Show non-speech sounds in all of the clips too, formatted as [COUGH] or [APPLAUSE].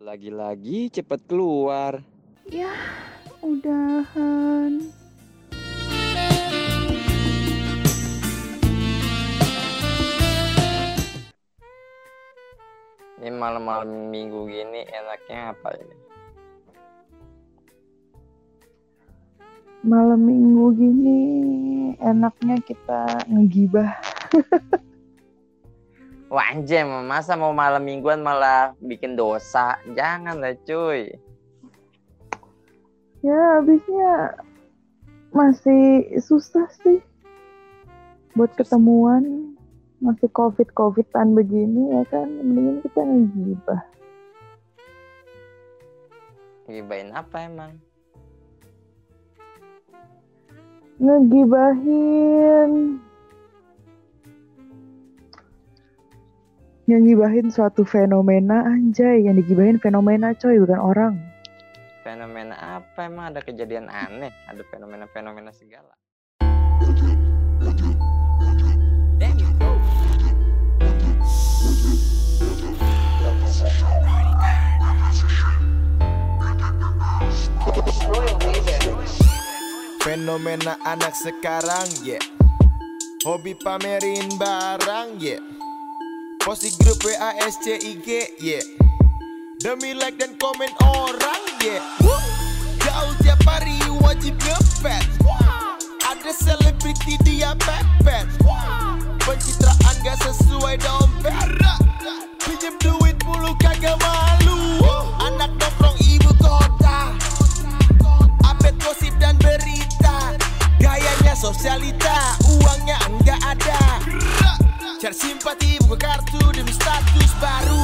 Lagi-lagi cepet keluar. Ya, udahan. Ini malam-malam minggu gini enaknya apa ini? Malam minggu gini enaknya kita ngegibah. [LAUGHS] Wah anjir, masa mau malam mingguan malah bikin dosa? Jangan lah cuy. Ya, habisnya masih susah sih buat ketemuan. Masih covid-covidan begini ya kan, mendingan kita ngegibah. Gibain apa emang? Ngegibahin ngegibahin suatu fenomena anjay. Yang digibahin fenomena coy bukan orang. Fenomena apa? Emang ada kejadian aneh? Ada fenomena-fenomena segala. Fenomena anak sekarang, yeah. Hobi pamerin barang, yeah. Post di grup WA SCIG, yeah. Demi like dan komen orang, yeah. Gaul tiap hari wajib ngepet. Ada selebriti dia pepet. Pencitraan gak sesuai dompet. Pinjem duit mulu kagak malu. Sosialita, uangnya enggak ada. Cari simpati buka kartu demi status baru.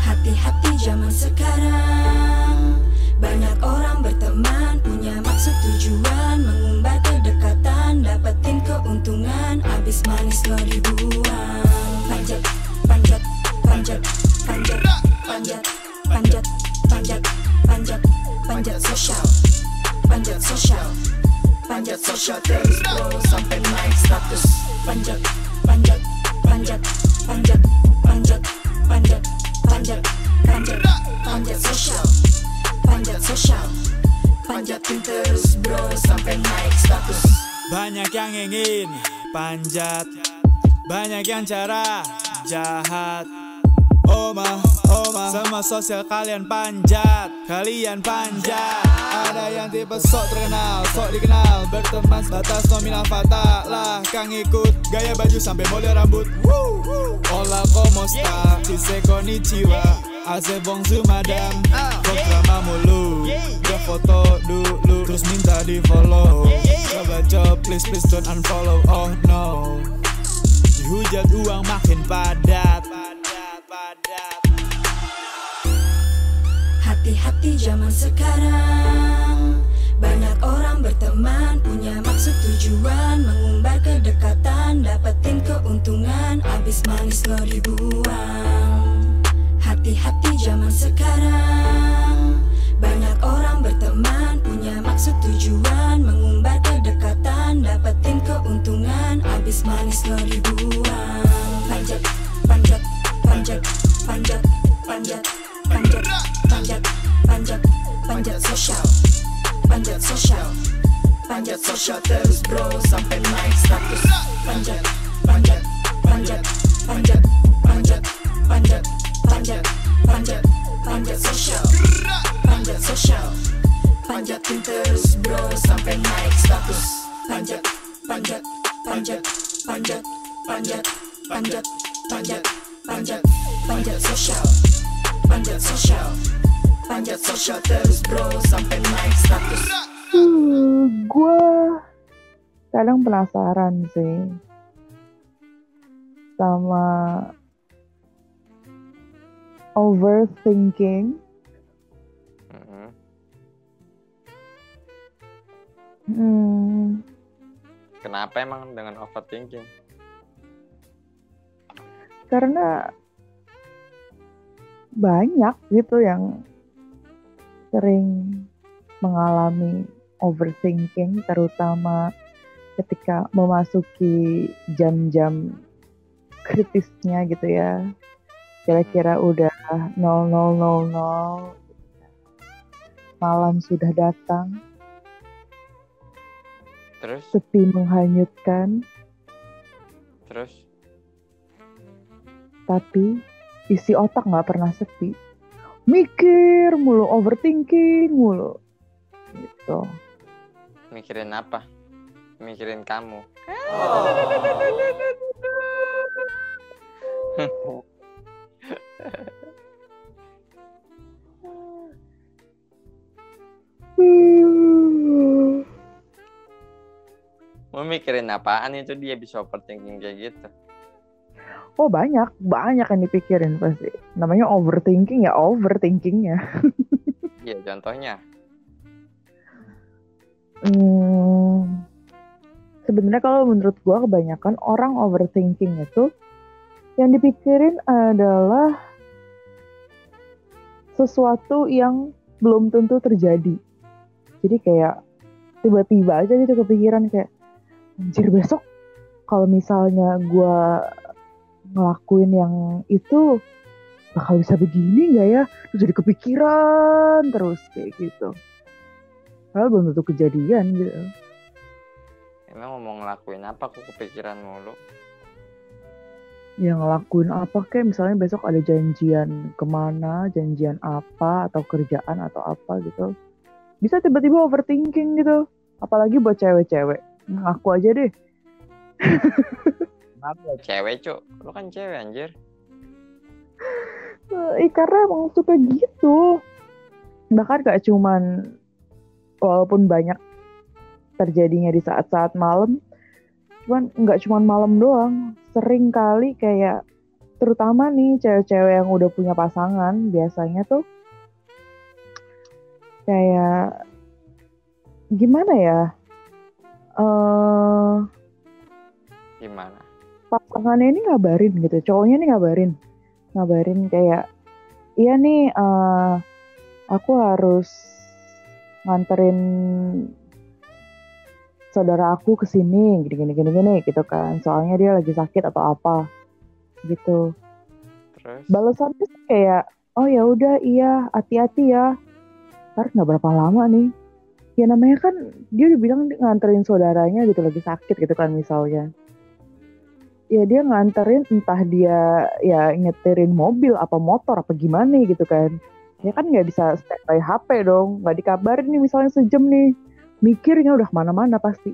Hati-hati zaman sekarang. Banyak orang berteman Punya maksud tujuan. Mengumbar kedekatan Dapetin keuntungan. Abis manis lo dibuang. Panjat, panjat, panjat, panjat, panjat, panjat, panjat, panjat, panjat sosial. Panjat sosial Panjat sosial terus bro. Sampai naik status. Panjat, panjat, panjat, panjat, panjat, panjat, panjat, panjat, panjat sosial, panjat sosial, panjatin terus bro. Sampai naik status. Banyak yang ingin panjat. Banyak yang cara jahat. Oma, oma. Semua sosial kalian panjat. Kalian panjat Ada yang tipe sok terkenal Sok dikenal. Berteman sebatas nominal fatal Lah kang ikut. Gaya baju sampai mole rambut. Hola como sta Chise konnichiwa Aze bongsu madam Programa mulu. Gak foto dulu Terus minta di follow Coba please please don't unfollow. Oh no. Dihujat uang makin Padat, Hati-hati zaman sekarang. Banyak orang berteman Punya maksud tujuan. Mengumbar kedekatan Dapetin keuntungan. Abis manis lo dibuang. Hati-hati zaman sekarang. Banyak orang berteman Punya maksud tujuan. Mengumbar kedekatan Dapetin keuntungan. Abis manis lo dibuang. Panjat, panjat, panjat, panjat, panjat, panjat, panjat, panjat, panjat sosial Panjat sosial Panjat sosial terus bro Sampai naik status Panjat, panjat, panjat, panjat, panjat, panjat, panjat, panjat, panjat sosial Panjat sosial Panjatin terus bro Sampai naik status Panjat, panjat, panjat, panjat, panjat, panjat, panjat, panjat, panjat sosial Panjat sosial Panjat sosial terus bro Sampai naik status Uh, gue kadang penasaran sih sama overthinking. Mm-mm. Hmm, Kenapa emang dengan overthinking? karena banyak gitu yang sering mengalami overthinking terutama ketika memasuki jam-jam kritisnya gitu ya. Kira-kira udah 0000 malam sudah datang. Terus, sepi menghanyutkan. Terus. tapi isi otak nggak pernah sepi mikir mulu overthinking mulu gitu Mikirin apa? Mikirin kamu. [LAUGHS] Mau mikirin apaan itu dia bisa overthinking kayak gitu. Oh banyak, banyak yang dipikirin pasti. Namanya overthinking ya overthinkingnya. Iya, contohnya. Hmm, sebenarnya kalau menurut gua kebanyakan orang overthinking itu yang dipikirin adalah sesuatu yang belum tentu terjadi. Jadi kayak tiba-tiba aja gitu kepikiran kayak anjir besok kalau misalnya gua ngelakuin yang itu bakal bisa begini nggak ya? Terus jadi kepikiran terus kayak gitu. Padahal belum tentu kejadian gitu. Emang mau ngelakuin apa kok kepikiran mulu? Ya ngelakuin apa kayak misalnya besok ada janjian ke mana, janjian apa atau kerjaan atau apa gitu. Bisa tiba-tiba overthinking gitu. Apalagi buat cewek-cewek. Ngaku aja deh. [LAUGHS] Apa? Cewek, Cuk. Lu kan cewek anjir. Eh, karena emang suka gitu. Bahkan gak cuman walaupun banyak terjadinya di saat-saat malam, cuman nggak cuman malam doang. Sering kali kayak terutama nih cewek-cewek yang udah punya pasangan biasanya tuh kayak gimana ya? eh Gimana? Pasangannya ini ngabarin gitu, cowoknya ini ngabarin, ngabarin kayak, iya nih, eh aku harus nganterin saudara aku ke sini, gini gini gini gini gitu kan, soalnya dia lagi sakit atau apa, gitu. Terus? Balasannya sih kayak, oh ya udah iya, hati-hati ya. Ntar nggak berapa lama nih. Ya namanya kan dia udah bilang nganterin saudaranya gitu lagi sakit gitu kan misalnya ya dia nganterin entah dia ya nyetirin mobil apa motor apa gimana gitu kan. Ya kan nggak bisa standby HP dong nggak dikabarin nih misalnya sejam nih. Mikirnya udah mana-mana pasti.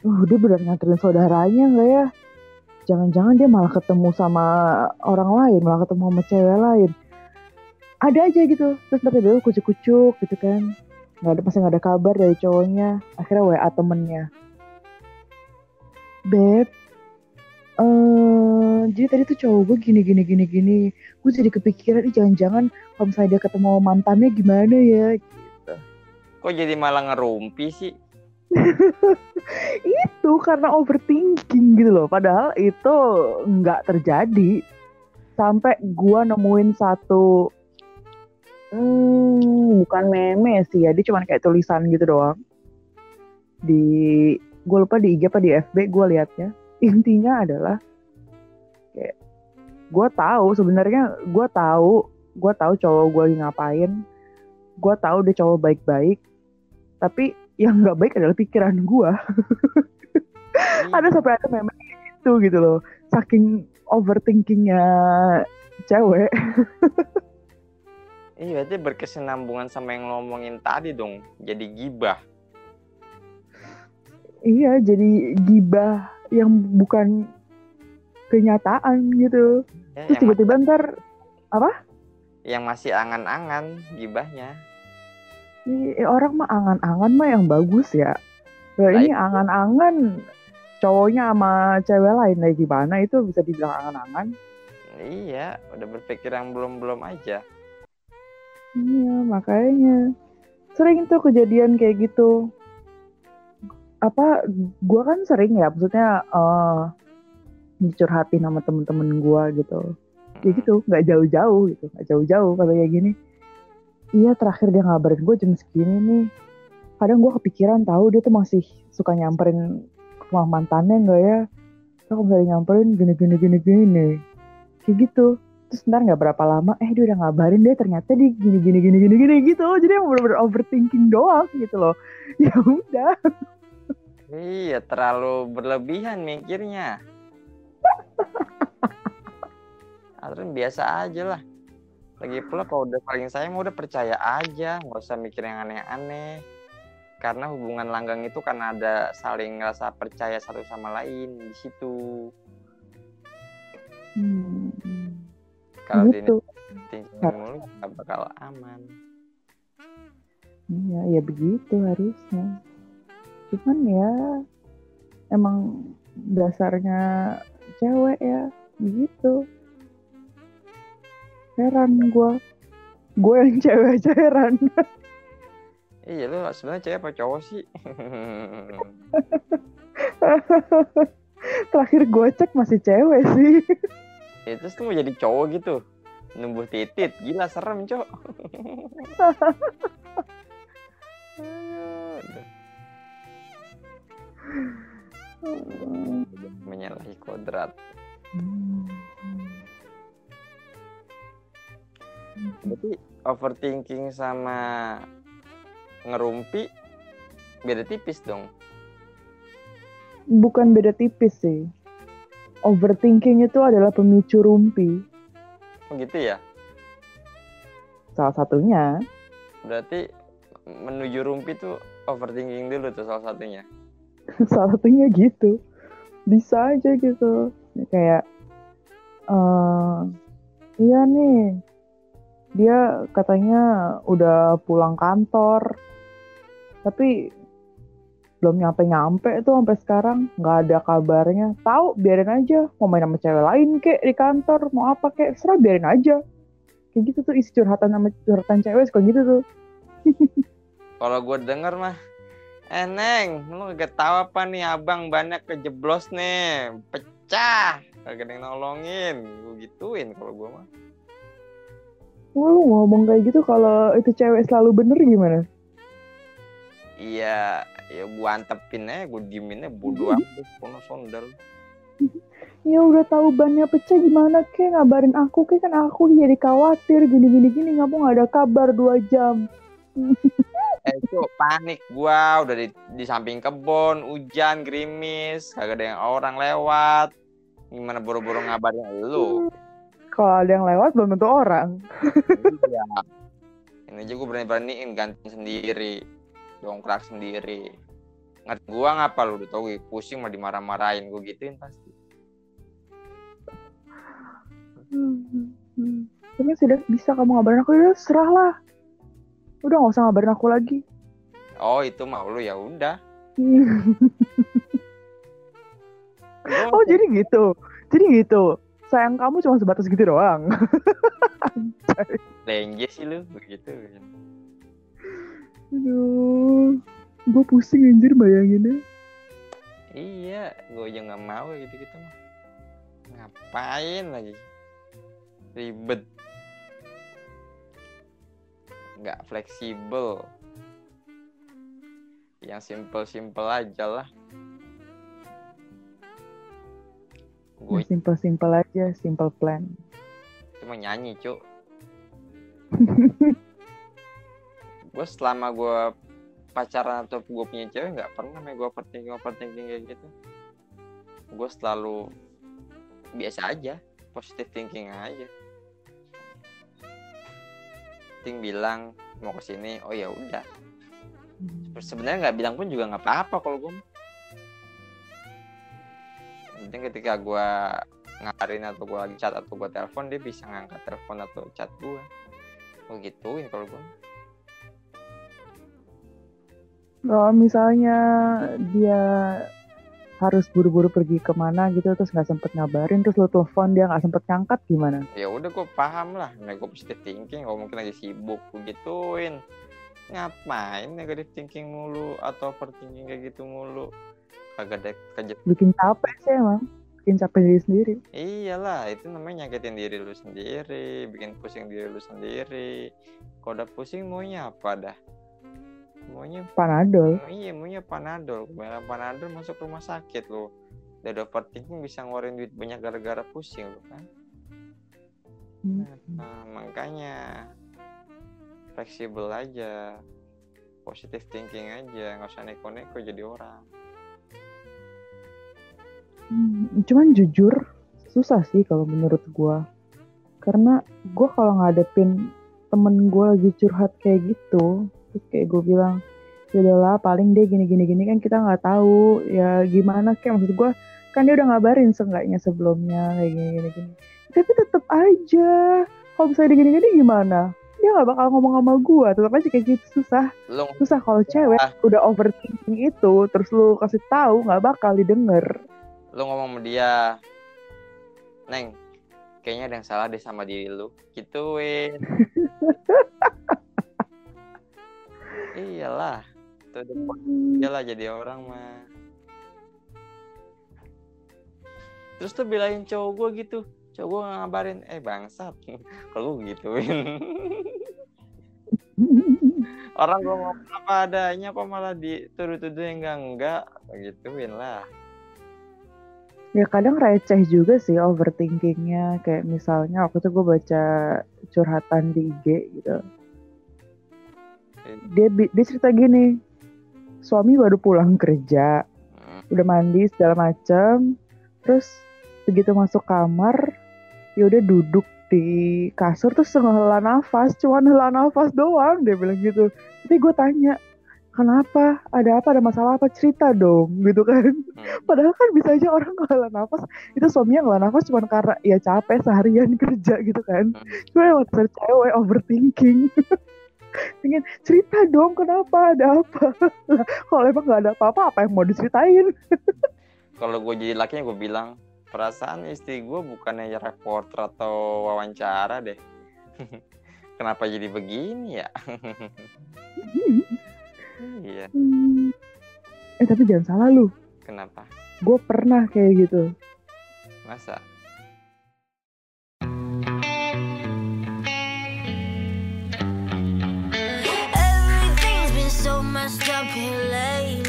Uh dia benar nganterin saudaranya nggak ya? Jangan-jangan dia malah ketemu sama orang lain malah ketemu sama cewek lain. Ada aja gitu terus tiba-tiba kucuk-kucuk gitu kan. Nggak ada masih nggak ada kabar dari cowoknya. Akhirnya WA temennya. Beb, eh jadi tadi tuh cowok gue gini gini gini gini. Gue jadi kepikiran ih jangan-jangan kalau misalnya dia ketemu mantannya gimana ya? Kok jadi malah ngerumpi sih? [LAUGHS] itu karena overthinking gitu loh. Padahal itu nggak terjadi. Sampai gua nemuin satu hmm, bukan meme sih ya. Dia cuma kayak tulisan gitu doang. Di gue lupa di IG apa di FB gue liatnya intinya adalah kayak gue tahu sebenarnya gue tahu gue tahu cowok gue lagi ngapain gue tahu dia cowok baik-baik tapi yang nggak baik adalah pikiran gue [LAUGHS] ada sampai ada meme itu gitu loh saking overthinkingnya cewek [LAUGHS] Iya, berarti berkesinambungan sama yang ngomongin tadi dong. Jadi gibah. iya jadi gibah yang bukan kenyataan gitu. Ya, terus tiba-tiba ntar yang masih angan-angan gibahnya. Ih, orang mah angan-angan mah yang bagus ya. Lah, ini angan-angan cowoknya sama cewek lain lagi gimana? Itu bisa dibilang angan-angan. Iya, udah berpikir yang belum-belum aja. Iya, makanya. Sering tuh kejadian kayak gitu. Apa, gua kan sering ya, maksudnya eh dicurhatin sama temen-temen gua gitu. Ya Mm. gitu, nggak jauh-jauh gitu, nggak jauh-jauh kalau kayak gini. Iya, terakhir dia ngabarin gue jam segini nih. kadang gue kepikiran tahu dia tuh masih suka nyamperin rumah mantannya enggak ya kalau misalnya nyamperin gini gini gini gini kayak gitu terus ntar nggak berapa lama eh dia udah ngabarin deh ternyata dia gini gini gini gini gini gitu jadi emang bener-bener overthinking doang gitu loh [LAUGHS] ya udah Iya, terlalu berlebihan mikirnya. [LAUGHS] Aturan biasa aja lah. Lagi pula kalau udah saling sayang udah percaya aja, nggak usah mikir yang aneh-aneh. Karena hubungan langgang itu kan ada saling ngerasa percaya satu sama lain di situ. hmm, Kalau gitu thinking mulu nggak bakal aman. iya ya begitu harusnya cuman ya emang dasarnya cewek ya gitu. Heran gue gue yang cewek aja heran. Iya lu sebenarnya cewek apa cowok sih? [LAUGHS] terakhir gue cek masih cewek sih. Ya, terus lu mau jadi cowok gitu? Numbuh titit gila serem cok [LAUGHS] menyalahi kodrat. Berarti overthinking sama ngerumpi beda tipis dong? Bukan beda tipis sih. Overthinking itu adalah pemicu rumpi. Oh, gitu ya? Salah satunya. Berarti menuju rumpi tuh overthinking dulu tuh salah satunya [LAUGHS] salah satunya gitu. Bisa aja gitu. Kayak eh iya nih. Dia katanya udah pulang kantor. Tapi belum nyampe nyampe tuh sampai sekarang. Nggak ada kabarnya. Tahu biarin aja. Mau main sama cewek lain kek di kantor. Mau apa kek? Serah biarin aja. Kayak gitu tuh isi curhatan sama curhatan cewek suka gitu tuh. [LAUGHS] Kalau gue denger mah eh neng lu gak tahu apa nih abang banyak kejeblos nih. Pecah kagak ada yang nolongin. Gue gituin kalau gue mah. Wah, lu ngomong kayak gitu kalau itu cewek selalu bener gimana? Iya ya gue antepin aja gue diemin aja bodo amat kono sondal [LAUGHS] ya udah tahu bannya pecah gimana kek? Ngabarin aku kek. Kan aku jadi khawatir gini gini gini nggak mau nggak ada kabar dua jam [LAUGHS] eh itu panik gua udah di, di samping kebun hujan gerimis kagak ada yang orang lewat. Gimana buru-buru ngabarin lu? Kalau ada yang lewat belum tentu orang. Iya. Ini aja gue berani-beraniin ganti sendiri dongkrak sendiri. Ngerti gua ngapa lu? Udah tau gue pusing mah dimarah-marahin gue gituin pasti. Tapi sudah bisa kamu ngabarin aku ya serah lah udah nggak usah ngabarin aku lagi. Oh itu mau lu ya udah. [LAUGHS] Oh jadi gitu. Jadi gitu. Sayang kamu cuma sebatas gitu doang. Lenje sih lu begitu. Aduh gue pusing anjir bayanginnya. Iya gue aja nggak mau gitu gitu mah. Ngapain lagi? Ribet nggak fleksibel. Yang simple simple aja lah. Gue simple simple aja simple plan. Cuma nyanyi cuk. Gue selama gue pacaran atau gue punya cewek nggak pernah gue overthinking overthinking kayak gitu. Gue selalu biasa aja positive thinking aja ting bilang mau ke sini. Oh ya udah. Sebenarnya nggak bilang pun juga nggak apa-apa kalau gue penting ketika gue ngabarin atau gue lagi chat atau gue telepon dia bisa ngangkat telepon atau chat gue oh gituin kalau gue kalau misalnya dia harus buru-buru pergi ke mana gitu terus nggak sempet ngabarin terus lo telepon dia nggak sempet ngangkat gimana? Ya udah gue paham lah. Nah gue positive thinking kalau mungkin lagi sibuk gue gituin. Ngapain negative thinking mulu atau overthinking kayak gitu mulu? Kagak ada kerja bikin capek sih emang. Bikin capek diri sendiri. Iyalah itu namanya nyakitin diri lu sendiri bikin pusing diri lu sendiri. Kalau udah pusing maunya apa dah maunya Panadol. iya maunya panadol kebanyakan panadol masuk rumah sakit lo dari overthinking bisa ngeluarin duit banyak gara-gara pusing lo kan Hmm. nah, makanya fleksibel aja positive thinking aja nggak usah neko-neko jadi orang Hmm, Cuman jujur susah sih kalau menurut gua. Karena gua kalau ngadepin temen gua lagi curhat kayak gitu, terus kayak gue bilang, ya udahlah paling dia gini gini gini kan kita nggak tahu ya gimana kayak maksud gua kan dia udah ngabarin seenggaknya sebelumnya kayak gini gini gini. Tapi tetep aja kalau misalnya dia gini gini gimana? Dia nggak bakal ngomong sama gua, tetap aja kayak gitu susah. lo Susah kalau cewek Ah. udah overthinking itu, terus lu kasih tahu nggak bakal didengar. lu ngomong sama dia neng kayaknya ada yang salah deh sama diri lu gituin [LAUGHS] iyalah itu udah iyalah jadi orang mah. Terus tuh belain cowok gue gitu. Cowok gue ngabarin eh bangsat. [LAUGHS] Kalau gue gituin. [LAUGHS] Orang gue ngomong apa adanya kok malah dituduh-tuduh yang enggak enggak gituin lah. Ya kadang receh juga sih overthinkingnya. Kayak misalnya waktu itu gue baca curhatan di IG gitu. Dia bi- dia cerita gini, suami baru pulang kerja, udah mandi segala macem, terus begitu masuk kamar, ya udah duduk di kasur terus ngehela nafas, cuman hela nafas doang dia bilang gitu. Tapi gue tanya, kenapa? Ada apa? Ada masalah apa? Cerita dong, gitu kan. Hmm. Padahal kan bisa aja orang ngela nafas itu suaminya ngela nafas cuma karena ya capek seharian [LAUGHS] kerja gitu kan. Hmm. Cuma emang cewek overthinking. [LAUGHS] Pengen cerita dong kenapa ada apa? Kalau emang nggak ada apa-apa apa yang mau diceritain? [LAUGHS] kalau gue jadi lakinya gue bilang perasaan istri gue bukannya reporter atau wawancara deh [LAUGHS] kenapa jadi begini ya [LAUGHS] iya Hmm. Eh tapi jangan salah lu, kenapa gue pernah kayak gitu. masa messed up here lately.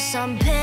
some pain.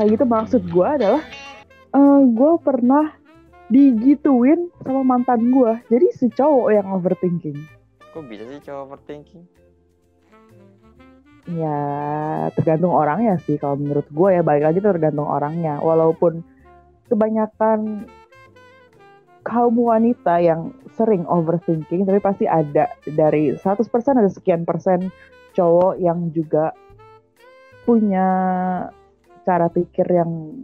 Kayak gitu maksud gue adalah eh gue pernah digituin sama mantan gue jadi si cowok yang overthinking. Kok bisa sih cowok overthinking? ya tergantung orangnya sih. Kalau menurut gue ya balik lagi tergantung orangnya. Walaupun kebanyakan kaum wanita yang sering overthinking tapi pasti ada dari 100% ada sekian persen cowok yang juga punya cara pikir yang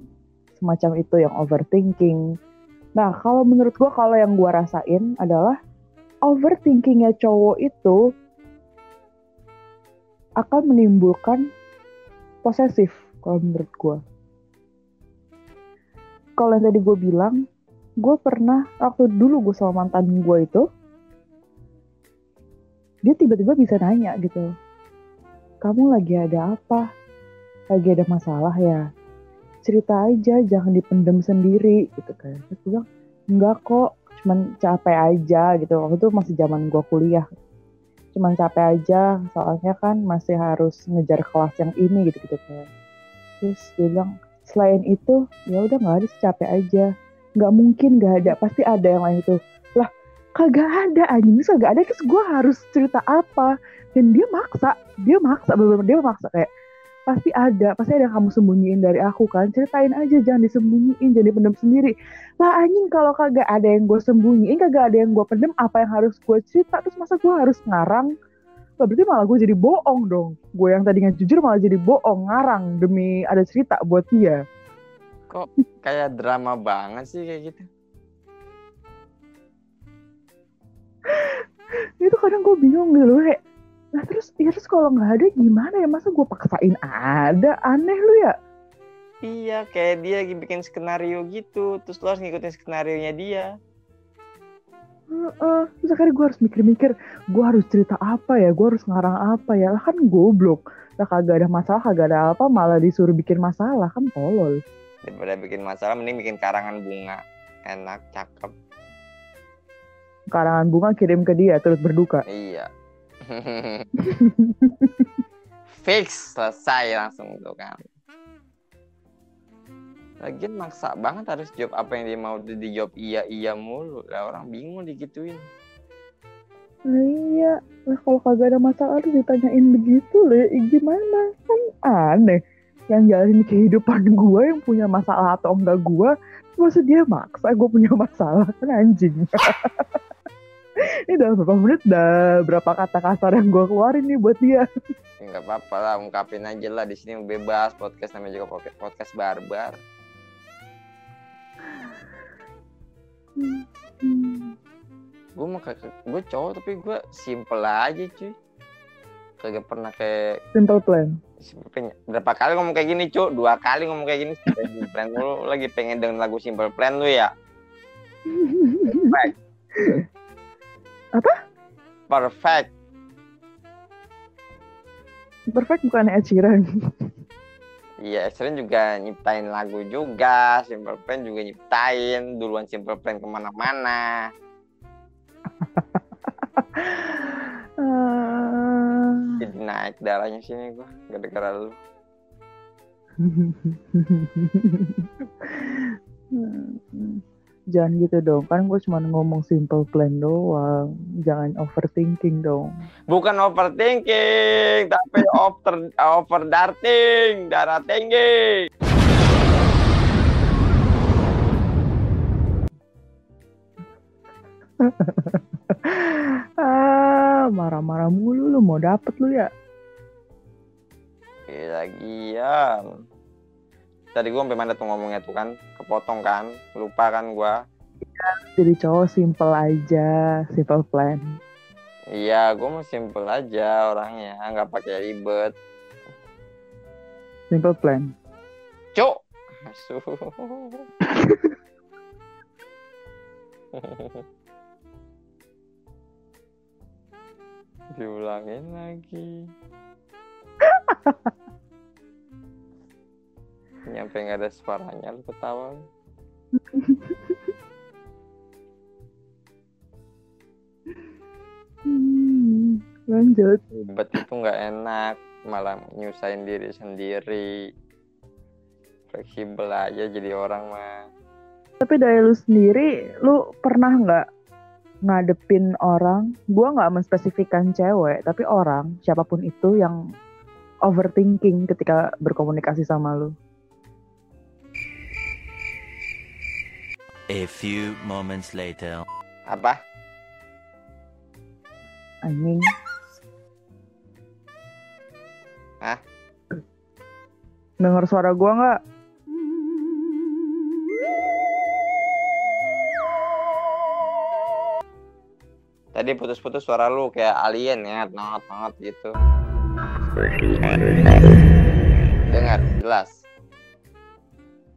semacam itu yang overthinking. Nah, kalau menurut gua kalau yang gua rasain adalah overthinkingnya cowok itu akan menimbulkan posesif kalau menurut gua. Kalau yang tadi gue bilang, gue pernah waktu dulu gue sama mantan gue itu, dia tiba-tiba bisa nanya gitu, kamu lagi ada apa? Lagi ada masalah ya? Cerita aja, jangan dipendam sendiri gitu kan. Terus gue bilang, enggak kok, cuman capek aja gitu. Waktu itu masih zaman gue kuliah. Cuman capek aja, soalnya kan masih harus ngejar kelas yang ini gitu-gitu kan. Terus dia bilang, selain itu ya udah nggak ada capek aja. Nggak mungkin nggak ada, pasti ada yang lain itu. Lah, kagak ada anjing, kagak ada terus gue harus cerita apa? Dan dia maksa, dia maksa, bener-bener dia maksa kayak pasti ada, pasti ada yang kamu sembunyiin dari aku kan. Ceritain aja, jangan disembunyiin, jangan dipendam sendiri. Lah anjing kalau kagak ada yang gue sembunyiin, kagak ada yang gue pendem, apa yang harus gue cerita? Terus masa gue harus ngarang? Lah berarti malah gue jadi bohong dong. Gue yang tadinya jujur malah jadi bohong, ngarang demi ada cerita buat dia. Kok kayak drama banget sih kayak gitu? Itu kadang gue bingung gitu loh kayak, nah terus ya terus kalau nggak ada gimana ya masa gue paksain ada aneh lu ya Iya, kayak dia lagi bikin skenario gitu. Terus lo harus ngikutin skenario nya dia. Heeh. terus akhirnya gue harus mikir-mikir gue harus cerita apa ya gue harus ngarang apa ya lah kan goblok lah kagak ada masalah kagak ada apa malah disuruh bikin masalah kan tolol Daripada bikin masalah, mending bikin karangan bunga. Enak, cakep. karangan bunga kirim ke dia terus berduka Iya. [LAUGHS] Fix, selesai langsung tuh kan. Lagian maksa banget harus jawab apa yang dia mau dijawab iya iya mulu. Lah orang bingung digituin. Nah, iya lah kalau kagak ada masalah harus ditanyain begitu loh gimana kan aneh yang jalanin kehidupan [LAUGHS] gue yang punya masalah atau enggak gue maksud dia maksa gue punya masalah kan anjing [LAUGHS] ini dalam berapa menit? Dah berapa kata kasar yang gue keluarin nih buat dia? Ya nggak apa-apa lah, ungkapin aja lah. Di sini bebas podcast namanya juga podcast, podcast barbar. Gue mah kayak gue cowok tapi gue simple aja cuy. Kagak pernah kayak simple plan. Simple Plan. berapa kali ngomong kayak gini cuy dua kali ngomong kayak gini. Simple Plan lu lagi pengen denger lagu Simple Plan lu ya [LAUGHS] Apa? perfect. Perfect bukan Ed Sheeran? Iya Esren juga nyiptain lagu juga Simple Plan juga nyiptain duluan Simple Plan ke mana-mana. [LAUGHS] Jadi naik darahnya sini gua gara-gara lu [LAUGHS] Jangan gitu dong, kan gue cuma ngomong simple plan doang. Jangan overthinking dong. bukan overthinking tapi [LAUGHS] over overdarting darah tinggi [LAUGHS] ah, marah-marah mulu lu mau dapet lu ya. Lagian. Tadi gua sampai mana tuh ngomongnya tuh kan, kepotong kan, lupa kan gua. Jadi cowok simple aja, simple plan. Iya, gua mau simple aja orangnya, nggak pakai ribet. Simple plan. Cuk. Asu. [LAUGHS] Diulangin lagi. [LAUGHS] Nyampe nggak ada suaranya lu ketawa. Hmm, lanjut. Ribet itu nggak enak, malah nyusahin diri sendiri. fleksibel aja jadi orang mah Tapi dari lu sendiri, lu pernah nggak ngadepin orang? Gua nggak menspesifikkan cewek, tapi orang siapa pun itu yang overthinking ketika berkomunikasi sama lu. A few moments later. apa Anjing. Hah? Dengar suara gua nggak? tadi putus-putus suara lu kayak alien ya not not gitu dengar jelas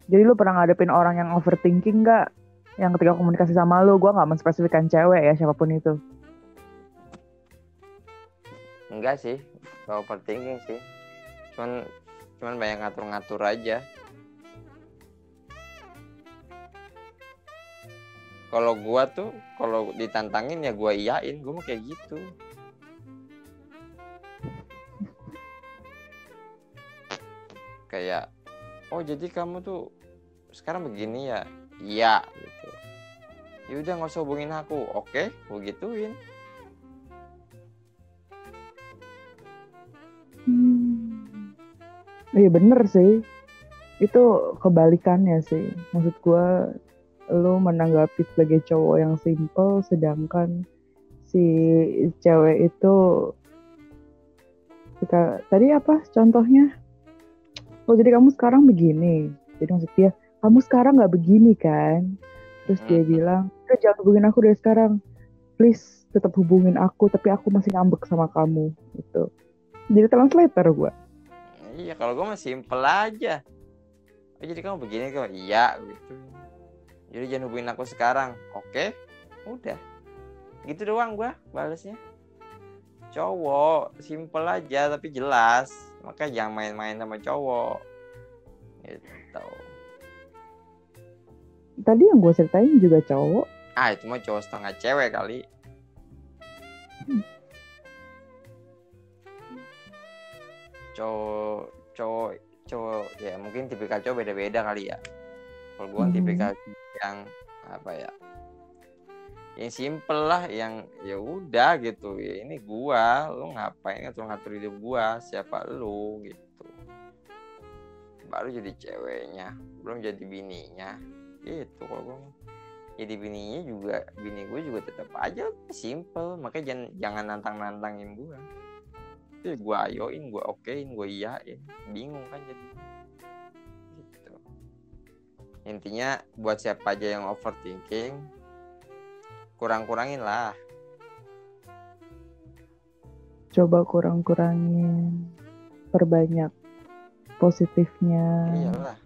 Jadi lu pernah ngadepin orang yang overthinking nggak? Yang ketika komunikasi sama lu, gua nggak menspesifikkan cewek ya siapa pun itu. enggak sih gak overthinking sih. Cuman cuman banyak ngatur-ngatur aja. Kalau gua tuh kalau ditantangin ya gua iyain gua mau kayak gitu. Kayak oh jadi kamu tuh sekarang begini ya? Iya ya udah nggak usah hubungin aku oke gua gituin Hmm. Iya bener sih. Itu kebalikannya sih. Maksud gua lu menanggapi sebagai cowok yang simple sedangkan si cewek itu jika tadi apa contohnya? Oh jadi kamu sekarang begini. Jadi maksud dia kamu sekarang nggak begini kan? Terus dia bilang, udah jangan hubungin aku dari sekarang. Please tetap hubungin aku, tapi aku masih ngambek sama kamu. Gitu. Jadi translator gue. Iya, kalau gue mah simple aja. Oh, jadi kamu begini kok? Iya, gitu. Jadi jangan hubungin aku sekarang. Oke, udah. Gitu doang gua balesnya. Cowok, simple aja tapi jelas. Makanya jangan main-main sama cowok. Gitu. Tadi yang gue ceritain juga cowok. Ah, itu mah cowok setengah cewek kali. Cowok, cowok, cowok, ya mungkin tipikal cowok beda-beda kali ya. Kalau kan Mhm. tipikal yang apa ya? Yang simple lah, yang ya udah gitu. Ya ini gua, lu ngapain ngatur-ngatur hidup gua? Siapa lu gitu. Baru jadi ceweknya, belum jadi bininya. Gitu kalau gua jadi bininya juga bini gue juga tetap aja simple. Makanya jangan jangan nantang nantangin gue itu gue ayoin gue okein gue iyain. Bingung kan jadi. Gitu. Intinya buat siapa aja yang overthinking kurang kurangin lah. Coba kurang-kurangin. Perbanyak positifnya. iyalah.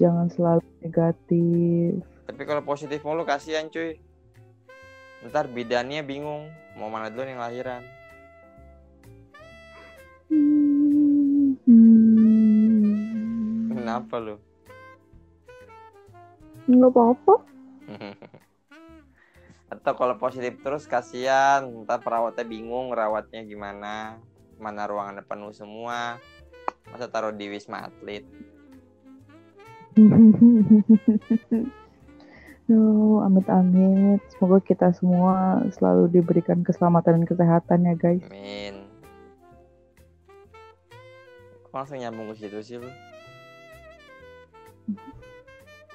Jangan selalu negatif. Tapi kalau positif mulu kasihan cuy. Ntar bidannya bingung mau mana dulu yang lahiran. Hmm, kenapa lu? Nggak apa-apa. [LAUGHS] atau kalau positif terus kasihan. Ntar perawatnya bingung rawatnya gimana? Mana ruangannya penuh semua? Masa taruh di wisma atlet [LAUGHS] No, amit-amit. Semoga kita semua selalu diberikan keselamatan dan kesehatan ya guys. amin Kok langsung nyambung ke situ sih lu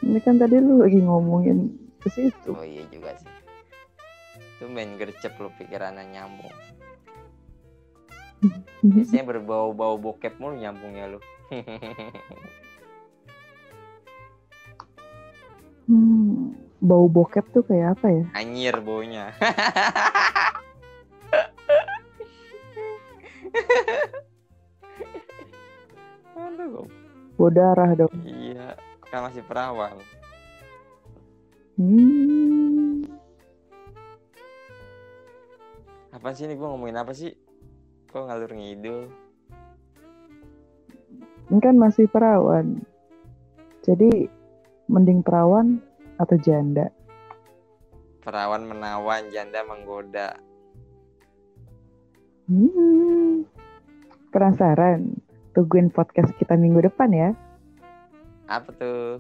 Ini kan tadi lu lagi ngomongin ke situ. oh iya juga sih itu main gercep lu pikirannya nyambung [LAUGHS] biasanya berbau-bau bokep mulu nyambungnya lu [LAUGHS] Hmm, bau bokep tuh kayak apa ya? anyir baunya Aduh, Bau darah dong. iya kan masih perawan Hmm, apa sih ini gue ngomongin apa sih kok ngalur ngidul ini kan masih perawan. Jadi mending perawan atau janda? perawan menawan janda menggoda Hmm, penasaran? Tungguin podcast kita minggu depan ya. Apa tuh?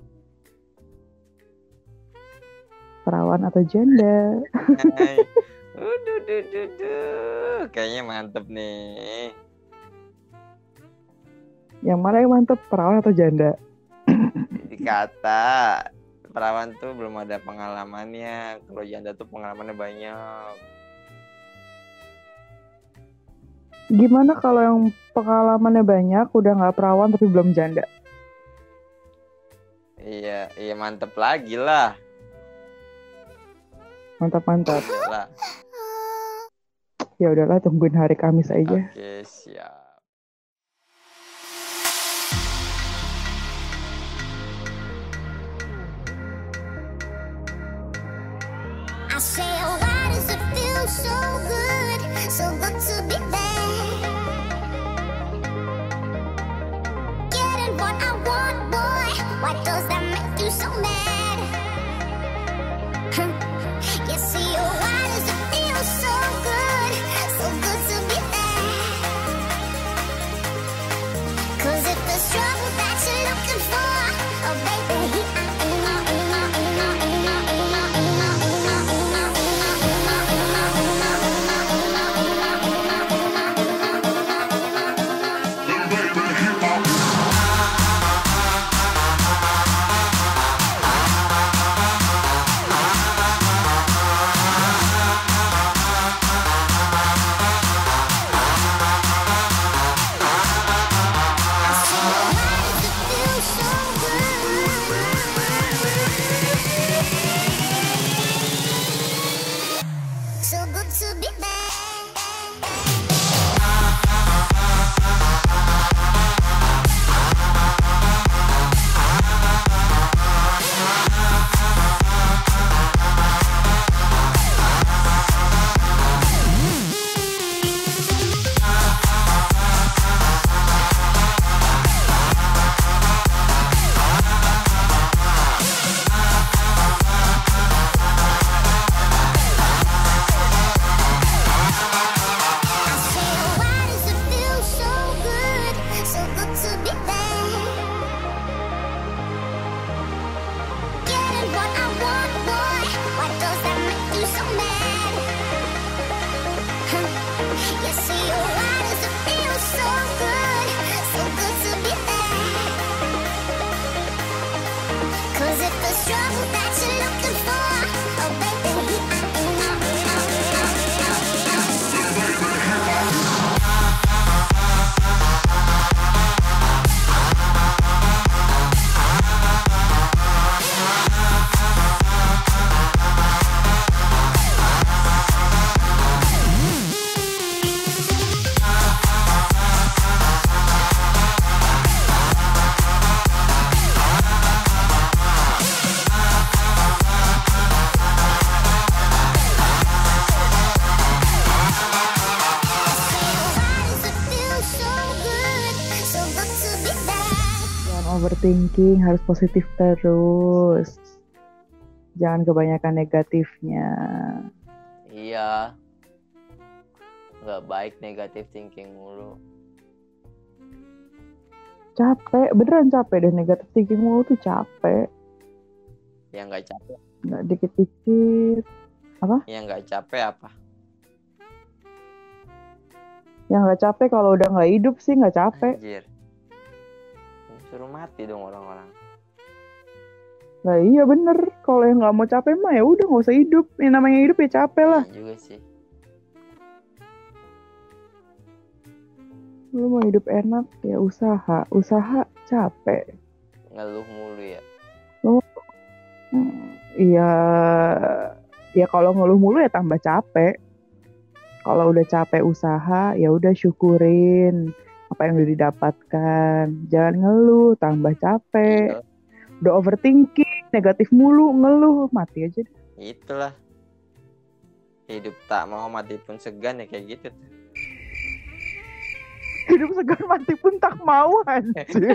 Perawan atau janda? [LAUGHS] Uduh, duh, duh, duh. Kayaknya mantep nih. Yang mana yang mantep, perawan atau janda? Dikata perawan tuh belum ada pengalamannya. Kalau janda tuh pengalamannya banyak. Gimana kalau yang pengalamannya banyak, udah nggak perawan tapi belum janda? Iya, iya mantep lagi lah. Mantap-mantap. lah. Ya udahlah, tungguin hari Kamis aja. Oke, siap. trouble that's Overthinking, harus positif terus. Jangan kebanyakan negatifnya. Iya. Nggak baik negatif thinking mulu. Capek, beneran capek deh negatif thinking mulu tuh capek. Yang nggak capek, Nggak dikit-dikit. yang nggak capek apa? Yang nggak capek kalau udah nggak hidup sih nggak capek. Anjir. Suruh mati dong orang-orang. Nah iya bener. Kalau yang nggak mau capek mah ya udah nggak usah hidup. Yang namanya hidup ya capek lah. Iya juga sih. Lu mau hidup enak ya usaha. Usaha capek. Ngeluh mulu ya. Hmm, Iya, ya kalau ngeluh mulu ya tambah capek. Kalau udah capek usaha, ya udah syukurin apa yang udah didapatkan. Jangan ngeluh, tambah capek. Iya, Udah overthinking, negatif mulu, ngeluh, mati aja. deh. itulah. Hidup tak mau mati pun segan ya kayak gitu. Hidup segan mati pun tak mau anjir.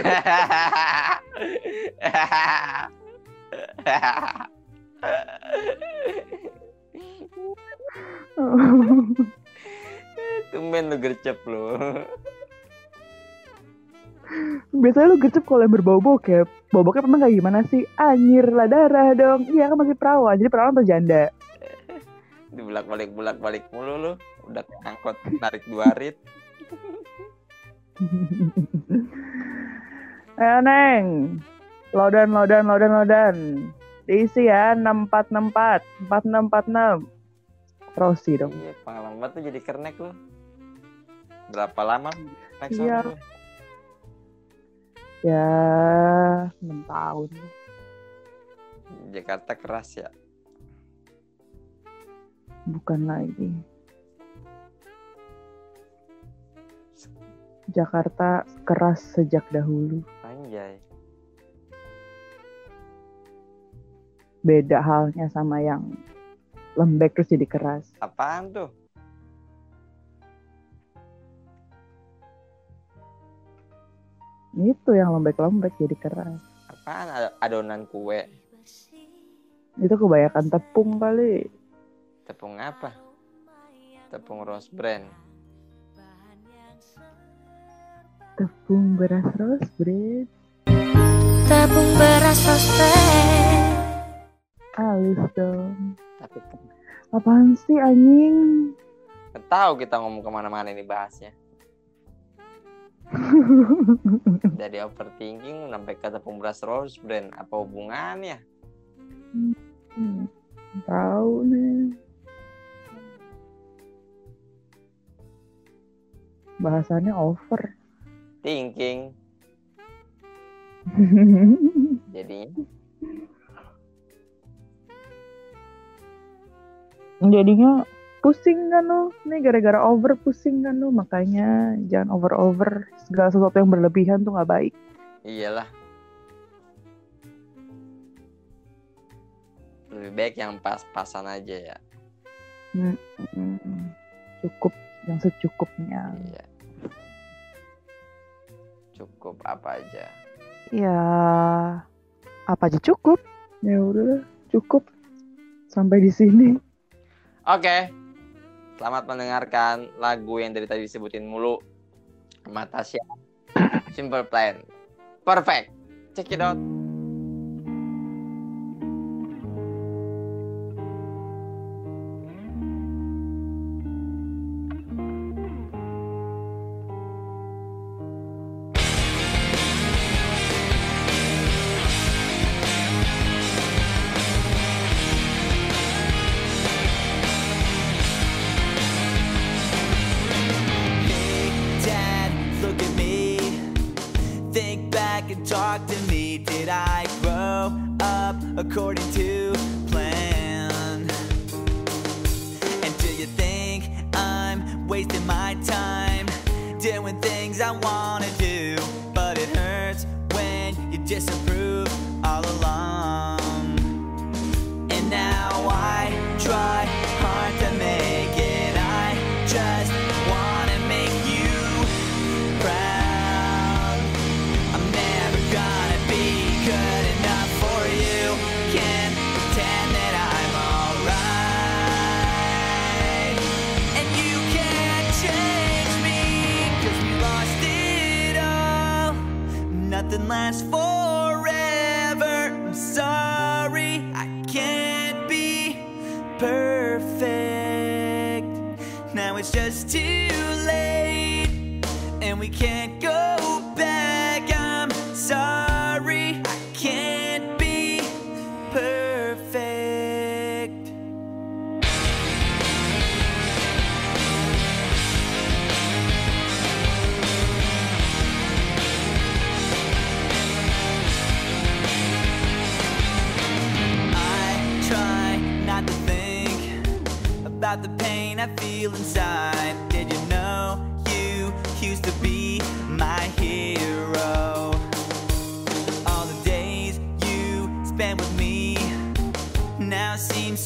Tumben lu gercep lu. Biasanya lu gercep kalau yang berbau bokep. Bau bokep emang kayak gimana sih? Anjir lah darah dong. Iya kan masih perawan. Jadi perawan atau janda? [LAUGHS] Dibulak balik bulak balik mulu lu. Udah angkot narik dua rit. Ayo [LAUGHS] Neng. Lodan, lodan, lodan, lodan. Diisi ya 6464, 4646. Prosi dong. Iya, pengalaman tuh jadi kernek lu. Berapa lama Iya. lu? Ya, 6 tahun. Jakarta keras ya. Bukan lagi. Jakarta keras sejak dahulu. Anjay. Beda halnya sama yang lembek terus jadi keras. Apaan tuh? Itu yang lembek-lembek jadi keras. Apaan Ad- adonan kue? Itu kebanyakan tepung kali. Tepung apa? Tepung rose brand. Tepung beras rose bread. Tepung beras roasted Halus dong. Tapi Apaan sih anjing? tahu kita ngomong ke mana-mana ini bahasnya. [LAUGHS] Dari overthinking sampai ke tepung beras rose brand. Apa hubungannya? Hmm, tahu nih. Bahasannya over. Thinking. [LAUGHS] Jadinya Jadinya pusing kan lu. Nih gara-gara over pusing kan lu. Makanya jangan over-over. Segala sesuatu yang berlebihan tuh nggak baik. iyalah. Lebih baik yang pas-pasan aja ya. Cukup yang secukupnya. Iya. Cukup apa aja. Ya apa aja cukup. Ya udah cukup. Sampai di sini. Oke. Selamat mendengarkan lagu yang dari tadi disebutin mulu. Matasya. Simple Plan. Perfect. Check it out. Things I wanna do? But it hurts when you disapprove fast.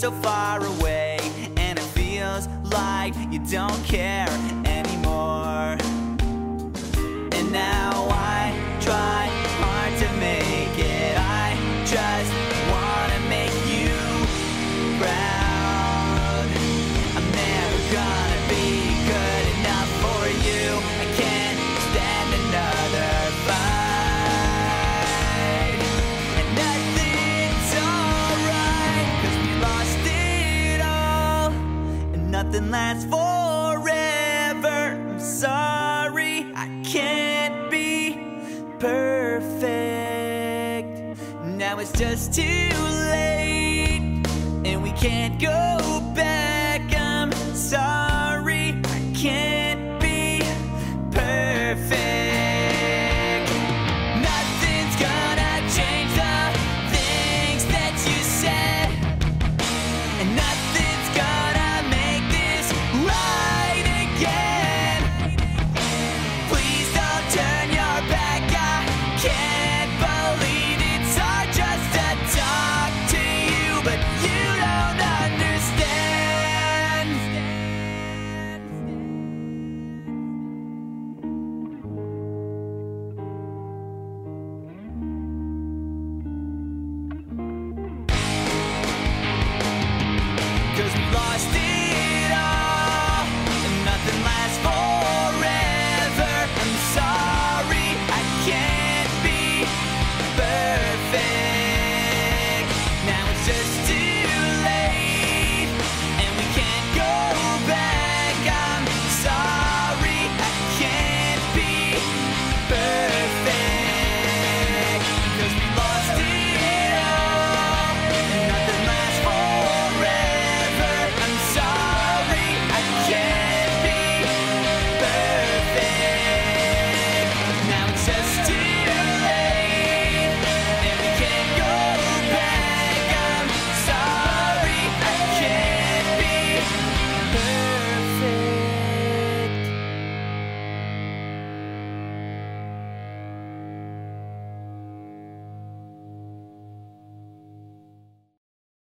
So far away, and it feels like you don't care can't go.